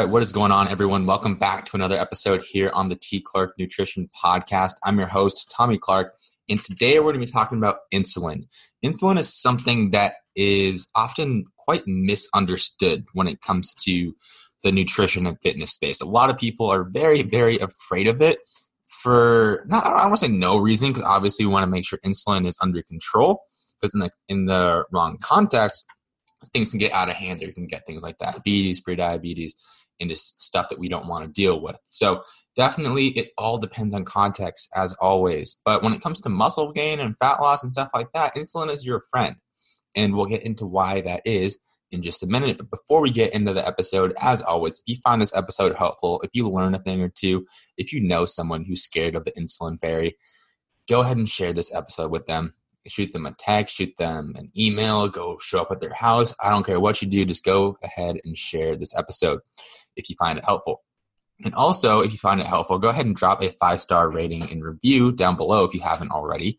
right, what is going on, everyone? Welcome back to another episode here on the T. Clark Nutrition Podcast. I'm your host, Tommy Clark, and today we're going to be talking about insulin. Insulin is something that is often quite misunderstood when it comes to the nutrition and fitness space. A lot of people are very, very afraid of it for not I don't want to say no reason because obviously we want to make sure insulin is under control because in the in the wrong context things can get out of hand or you can get things like diabetes, prediabetes, just stuff that we don't want to deal with. So definitely it all depends on context as always. But when it comes to muscle gain and fat loss and stuff like that, insulin is your friend. And we'll get into why that is in just a minute. But before we get into the episode, as always, if you find this episode helpful, if you learn a thing or two, if you know someone who's scared of the insulin fairy, go ahead and share this episode with them shoot them a text, shoot them an email, go show up at their house. I don't care what you do, just go ahead and share this episode if you find it helpful. And also, if you find it helpful, go ahead and drop a five star rating and review down below if you haven't already.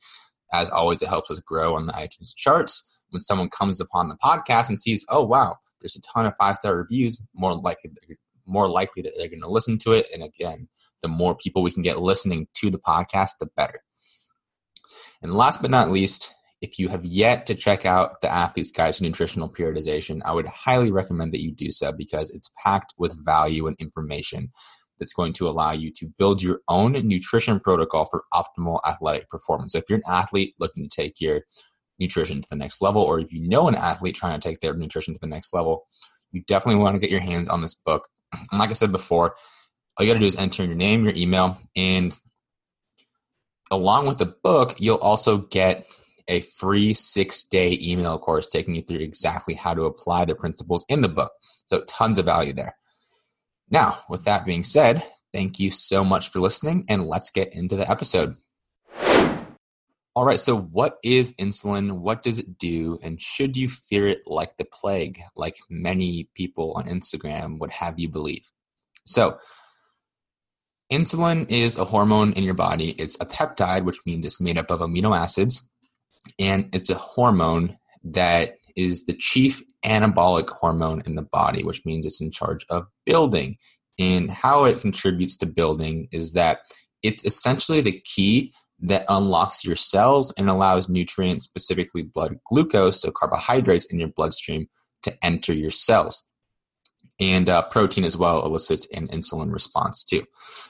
As always, it helps us grow on the iTunes charts. When someone comes upon the podcast and sees, oh wow, there's a ton of five star reviews, more likely more likely that they're going to listen to it. And again, the more people we can get listening to the podcast, the better. And last but not least, if you have yet to check out the Athlete's Guide to Nutritional Periodization, I would highly recommend that you do so because it's packed with value and information that's going to allow you to build your own nutrition protocol for optimal athletic performance. So if you're an athlete looking to take your nutrition to the next level, or if you know an athlete trying to take their nutrition to the next level, you definitely want to get your hands on this book. And like I said before, all you got to do is enter your name, your email, and along with the book, you'll also get a free six day email course taking you through exactly how to apply the principles in the book. So, tons of value there. Now, with that being said, thank you so much for listening, and let's get into the episode. All right, so what is insulin? What does it do? And should you fear it like the plague, like many people on Instagram would have you believe? So, Insulin is a hormone in your body. It's a peptide, which means it's made up of amino acids, and it's a hormone that is the chief anabolic hormone in the body, which means it's in charge of building. And how it contributes to building is that it's essentially the key that unlocks your cells and allows nutrients, specifically blood glucose, so carbohydrates in your bloodstream, to enter your cells and uh, protein as well elicits an insulin response too.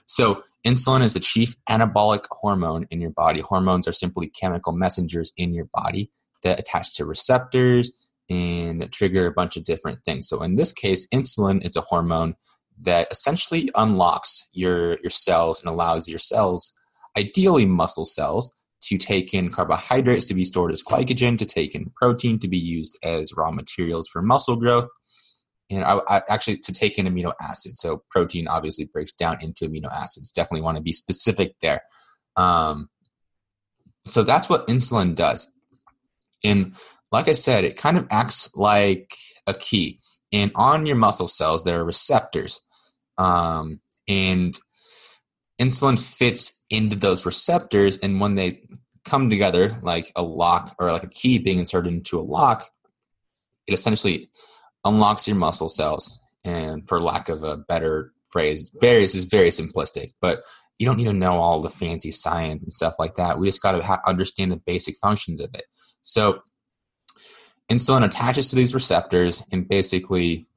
So, insulin is the chief anabolic hormone in your body. Hormones are simply chemical messengers in your body that attach to receptors and trigger a bunch of different things. So, in this case, insulin is a hormone that essentially unlocks your, your cells and allows your cells, ideally muscle cells, to take in carbohydrates to be stored as glycogen, to take in protein to be used as raw materials for muscle growth, and I, I, actually to take in amino acids. So protein obviously breaks down into amino acids. Definitely want to be specific there. Um, so that's what insulin does. And like I said, it kind of acts like a key. And on your muscle cells, there are receptors. Um, and insulin fits into those receptors. And when they come together, like a lock or like a key being inserted into a lock, it essentially unlocks your muscle cells. And for lack of a better phrase, various is very simplistic, but you don't need to know all the fancy science and stuff like that. We just got to ha- understand the basic functions of it. So, insulin attaches to these receptors and basically,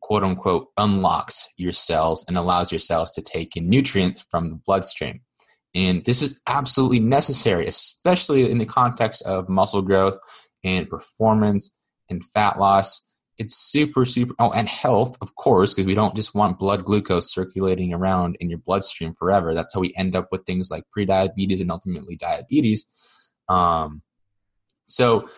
quote unquote, unlocks your cells and allows your cells to take in nutrients from the bloodstream. And this is absolutely necessary, especially in the context of muscle growth and performance and fat loss. It's super, super, oh, and health, of course, because we don't just want blood glucose circulating around in your bloodstream forever. That's how we end up with things like prediabetes and ultimately diabetes. Um, so,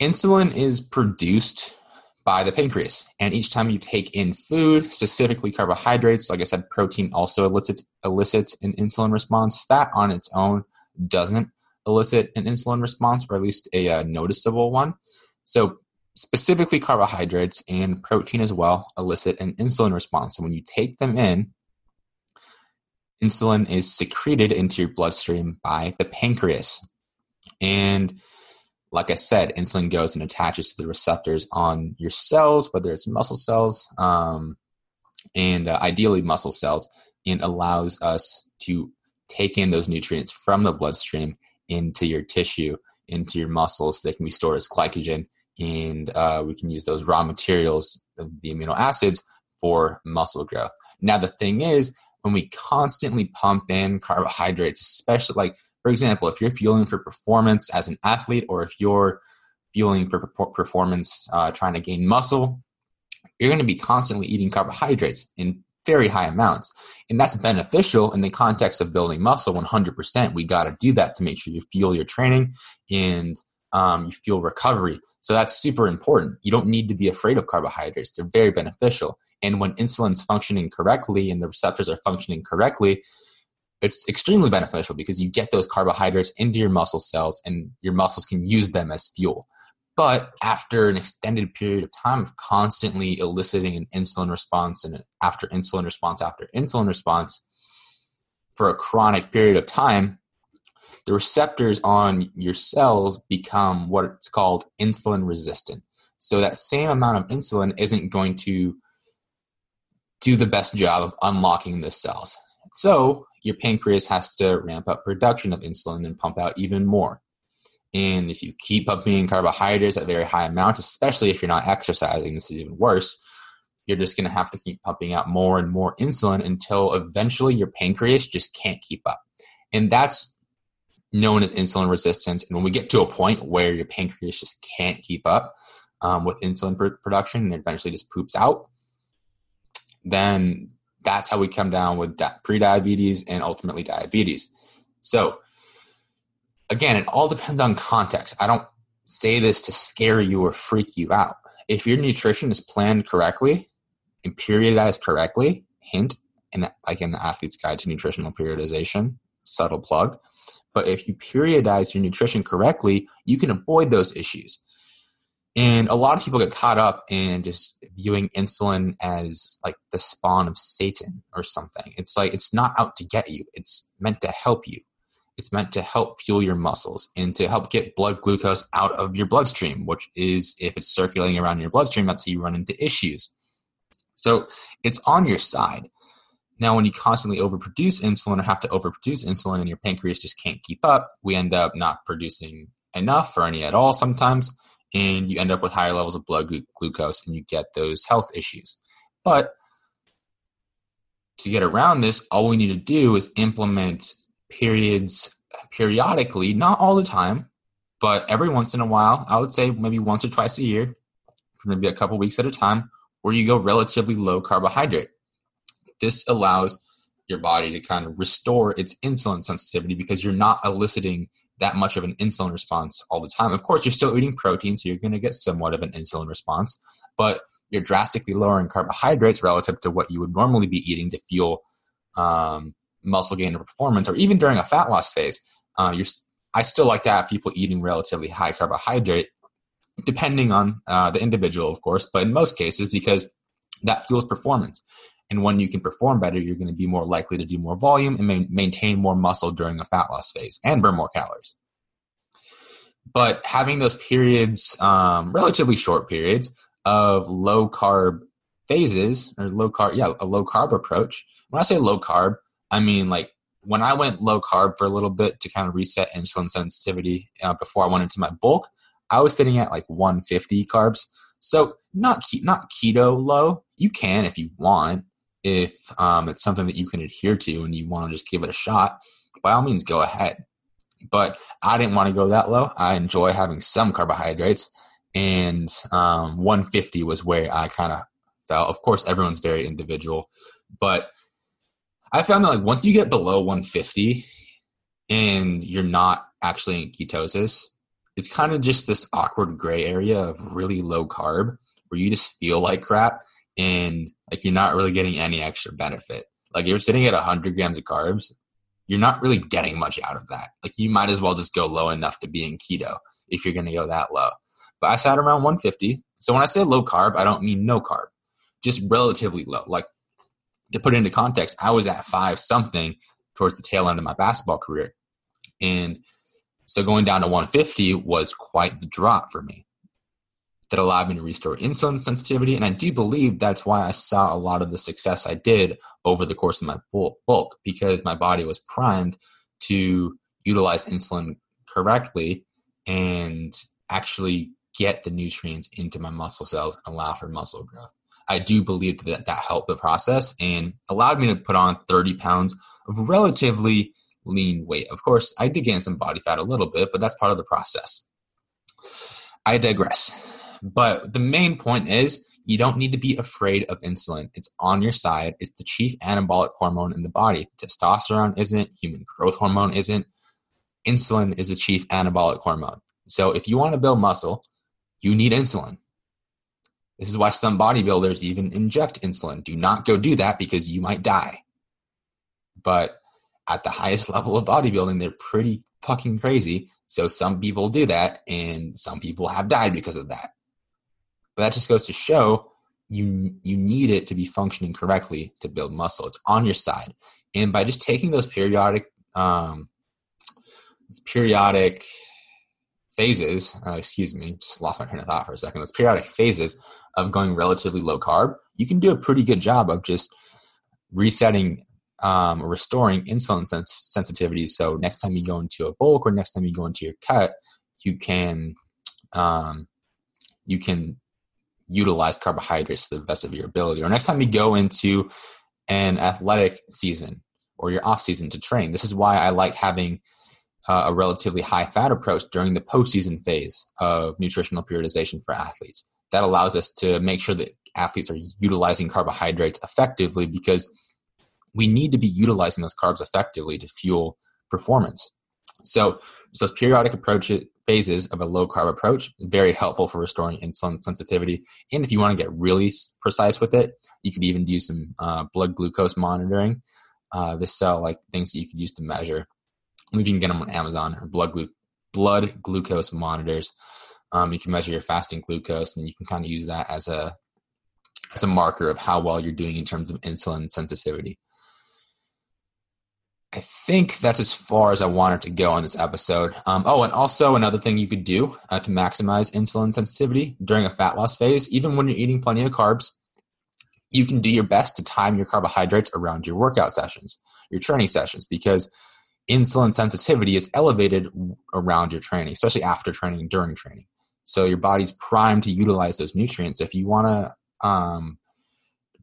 insulin is produced by the pancreas. And each time you take in food, specifically carbohydrates, like I said, protein also elicits, elicits an insulin response. Fat on its own doesn't elicit an insulin response, or at least a uh, noticeable one. So, specifically, carbohydrates and protein as well elicit an insulin response. So, when you take them in, insulin is secreted into your bloodstream by the pancreas. And like I said, insulin goes and attaches to the receptors on your cells, whether it's muscle cells um, and uh, ideally muscle cells, and allows us to take in those nutrients from the bloodstream into your tissue, into your muscles. They can be stored as glycogen, and uh, we can use those raw materials, the amino acids, for muscle growth. Now, the thing is, when we constantly pump in carbohydrates, especially like, for example, if you're fueling for performance as an athlete, or if you're fueling for performance uh, trying to gain muscle, you're going to be constantly eating carbohydrates in very high amounts. And that's beneficial in the context of building muscle 100%. We got to do that to make sure you fuel your training and um, you fuel recovery. So that's super important. You don't need to be afraid of carbohydrates, they're very beneficial. And when insulin's functioning correctly and the receptors are functioning correctly, it's extremely beneficial because you get those carbohydrates into your muscle cells and your muscles can use them as fuel. But after an extended period of time of constantly eliciting an insulin response and after insulin response after insulin response for a chronic period of time, the receptors on your cells become what it's called insulin resistant. So that same amount of insulin isn't going to do the best job of unlocking the cells. So your pancreas has to ramp up production of insulin and pump out even more. And if you keep pumping carbohydrates at very high amounts, especially if you're not exercising, this is even worse. You're just going to have to keep pumping out more and more insulin until eventually your pancreas just can't keep up. And that's known as insulin resistance. And when we get to a point where your pancreas just can't keep up um, with insulin production and eventually just poops out, then that's how we come down with di- prediabetes and ultimately diabetes. So, again, it all depends on context. I don't say this to scare you or freak you out. If your nutrition is planned correctly and periodized correctly, hint, like in the Athlete's Guide to Nutritional Periodization, subtle plug. But if you periodize your nutrition correctly, you can avoid those issues. And a lot of people get caught up in just viewing insulin as like the spawn of Satan or something. It's like it's not out to get you, it's meant to help you. It's meant to help fuel your muscles and to help get blood glucose out of your bloodstream, which is if it's circulating around your bloodstream, that's how you run into issues. So it's on your side. Now, when you constantly overproduce insulin or have to overproduce insulin and your pancreas just can't keep up, we end up not producing enough or any at all sometimes and you end up with higher levels of blood glucose and you get those health issues. But to get around this, all we need to do is implement periods periodically, not all the time, but every once in a while. I would say maybe once or twice a year, maybe a couple weeks at a time, where you go relatively low carbohydrate. This allows your body to kind of restore its insulin sensitivity because you're not eliciting that much of an insulin response all the time. Of course, you're still eating protein, so you're going to get somewhat of an insulin response, but you're drastically lowering carbohydrates relative to what you would normally be eating to fuel um, muscle gain or performance, or even during a fat loss phase. Uh, I still like to have people eating relatively high carbohydrate, depending on uh, the individual, of course, but in most cases, because that fuels performance. And when you can perform better, you're going to be more likely to do more volume and ma- maintain more muscle during a fat loss phase and burn more calories. But having those periods, um, relatively short periods of low carb phases or low carb, yeah, a low carb approach. When I say low carb, I mean like when I went low carb for a little bit to kind of reset insulin sensitivity uh, before I went into my bulk, I was sitting at like 150 carbs. So not ke- not keto low. You can if you want, if um, it's something that you can adhere to and you want to just give it a shot, by all means, go ahead. But I didn't want to go that low. I enjoy having some carbohydrates, and um, 150 was where I kind of felt. Of course, everyone's very individual, but I found that like once you get below 150 and you're not actually in ketosis, it's kind of just this awkward gray area of really low carb where you just feel like crap and like you're not really getting any extra benefit. Like you're sitting at 100 grams of carbs, you're not really getting much out of that. Like you might as well just go low enough to be in keto if you're going to go that low. But I sat around 150. So when I say low carb, I don't mean no carb, just relatively low. Like to put it into context, I was at five something towards the tail end of my basketball career. And So going down to 150 was quite the drop for me. That allowed me to restore insulin sensitivity. And I do believe that's why I saw a lot of the success I did over the course of my bulk because my body was primed to utilize insulin correctly and actually get the nutrients into my muscle cells and allow for muscle growth. I do believe that that helped the process and allowed me to put on 30 pounds of relatively lean weight. Of course, I did gain some body fat a little bit, but that's part of the process. I digress. But the main point is you don't need to be afraid of insulin. It's on your side. It's the chief anabolic hormone in the body. Testosterone isn't, human growth hormone isn't. Insulin is the chief anabolic hormone. So if you want to build muscle, you need insulin. This is why some bodybuilders even inject insulin. Do not go do that because you might die. But at the highest level of bodybuilding, they're pretty fucking crazy. So some people do that, and some people have died because of that. But that just goes to show you you need it to be functioning correctly to build muscle. It's on your side, and by just taking those periodic um, periodic phases, uh, excuse me, just lost my train of thought for a second. Those periodic phases of going relatively low carb, you can do a pretty good job of just resetting um, restoring insulin sens- sensitivity. So next time you go into a bulk or next time you go into your cut, you can um, you can utilize carbohydrates to the best of your ability. Or next time you go into an athletic season or your off season to train. This is why I like having uh, a relatively high fat approach during the postseason phase of nutritional periodization for athletes. That allows us to make sure that athletes are utilizing carbohydrates effectively because we need to be utilizing those carbs effectively to fuel performance. So, so those periodic approach phases of a low carb approach very helpful for restoring insulin sensitivity. And if you want to get really precise with it, you could even do some uh, blood glucose monitoring. Uh, this sell like things that you could use to measure you can get them on Amazon or blood glu- blood glucose monitors. Um, you can measure your fasting glucose, and you can kind of use that as a as a marker of how well you're doing in terms of insulin sensitivity. I think that's as far as I wanted to go on this episode. Um, oh, and also another thing you could do uh, to maximize insulin sensitivity during a fat loss phase, even when you're eating plenty of carbs, you can do your best to time your carbohydrates around your workout sessions, your training sessions, because insulin sensitivity is elevated around your training, especially after training and during training. So your body's primed to utilize those nutrients. If you want to um,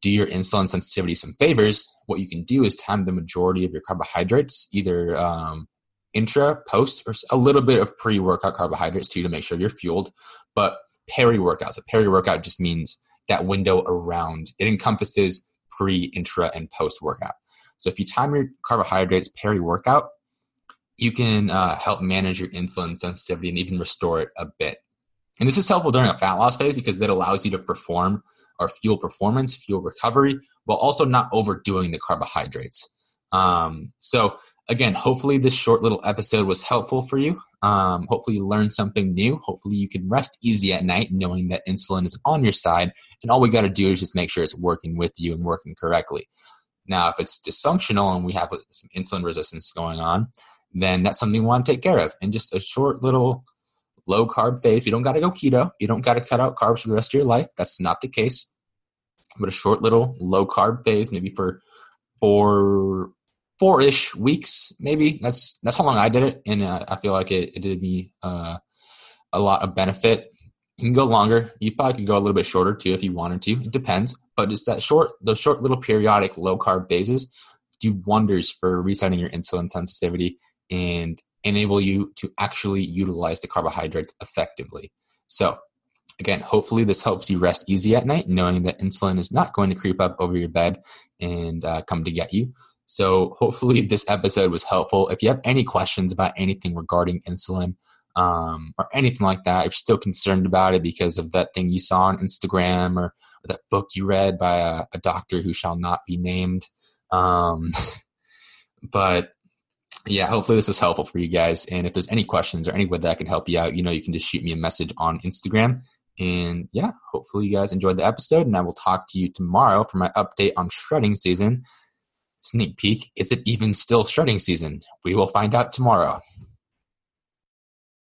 do your insulin sensitivity some favors, what you can do is time the majority of your carbohydrates, either um, intra, post, or a little bit of pre workout carbohydrates too to make sure you're fueled. But peri workout, so peri workout just means that window around, it encompasses pre, intra, and post workout. So if you time your carbohydrates peri workout, you can uh, help manage your insulin sensitivity and even restore it a bit. And this is helpful during a fat loss phase because it allows you to perform or fuel performance, fuel recovery, while also not overdoing the carbohydrates. Um, so, again, hopefully this short little episode was helpful for you. Um, hopefully you learned something new. Hopefully you can rest easy at night knowing that insulin is on your side, and all we got to do is just make sure it's working with you and working correctly. Now, if it's dysfunctional and we have some insulin resistance going on, then that's something we want to take care of. And just a short little low carb phase. You don't got to go keto. You don't got to cut out carbs for the rest of your life. That's not the case. But a short little low carb phase, maybe for four four ish weeks, maybe. That's that's how long I did it, and uh, I feel like it, it did me uh, a lot of benefit. You can go longer. You probably could go a little bit shorter too if you wanted to. It depends. But just that short, those short little periodic low carb phases do wonders for resetting your insulin sensitivity and enable you to actually utilize the carbohydrates effectively. So, again, hopefully this helps you rest easy at night, knowing that insulin is not going to creep up over your bed and uh, come to get you. So, hopefully, this episode was helpful. If you have any questions about anything regarding insulin um, or anything like that, if you're still concerned about it because of that thing you saw on Instagram or, that book you read by a, a, doctor who shall not be named, um, but yeah, hopefully this is helpful for you guys. And if there's any questions or any way that I can help you out, you know, you can just shoot me a message on Instagram. And yeah, hopefully you guys enjoyed the episode. And I will talk to you tomorrow for my update on shredding season. Sneak peek is it even still shredding season? We will find out tomorrow.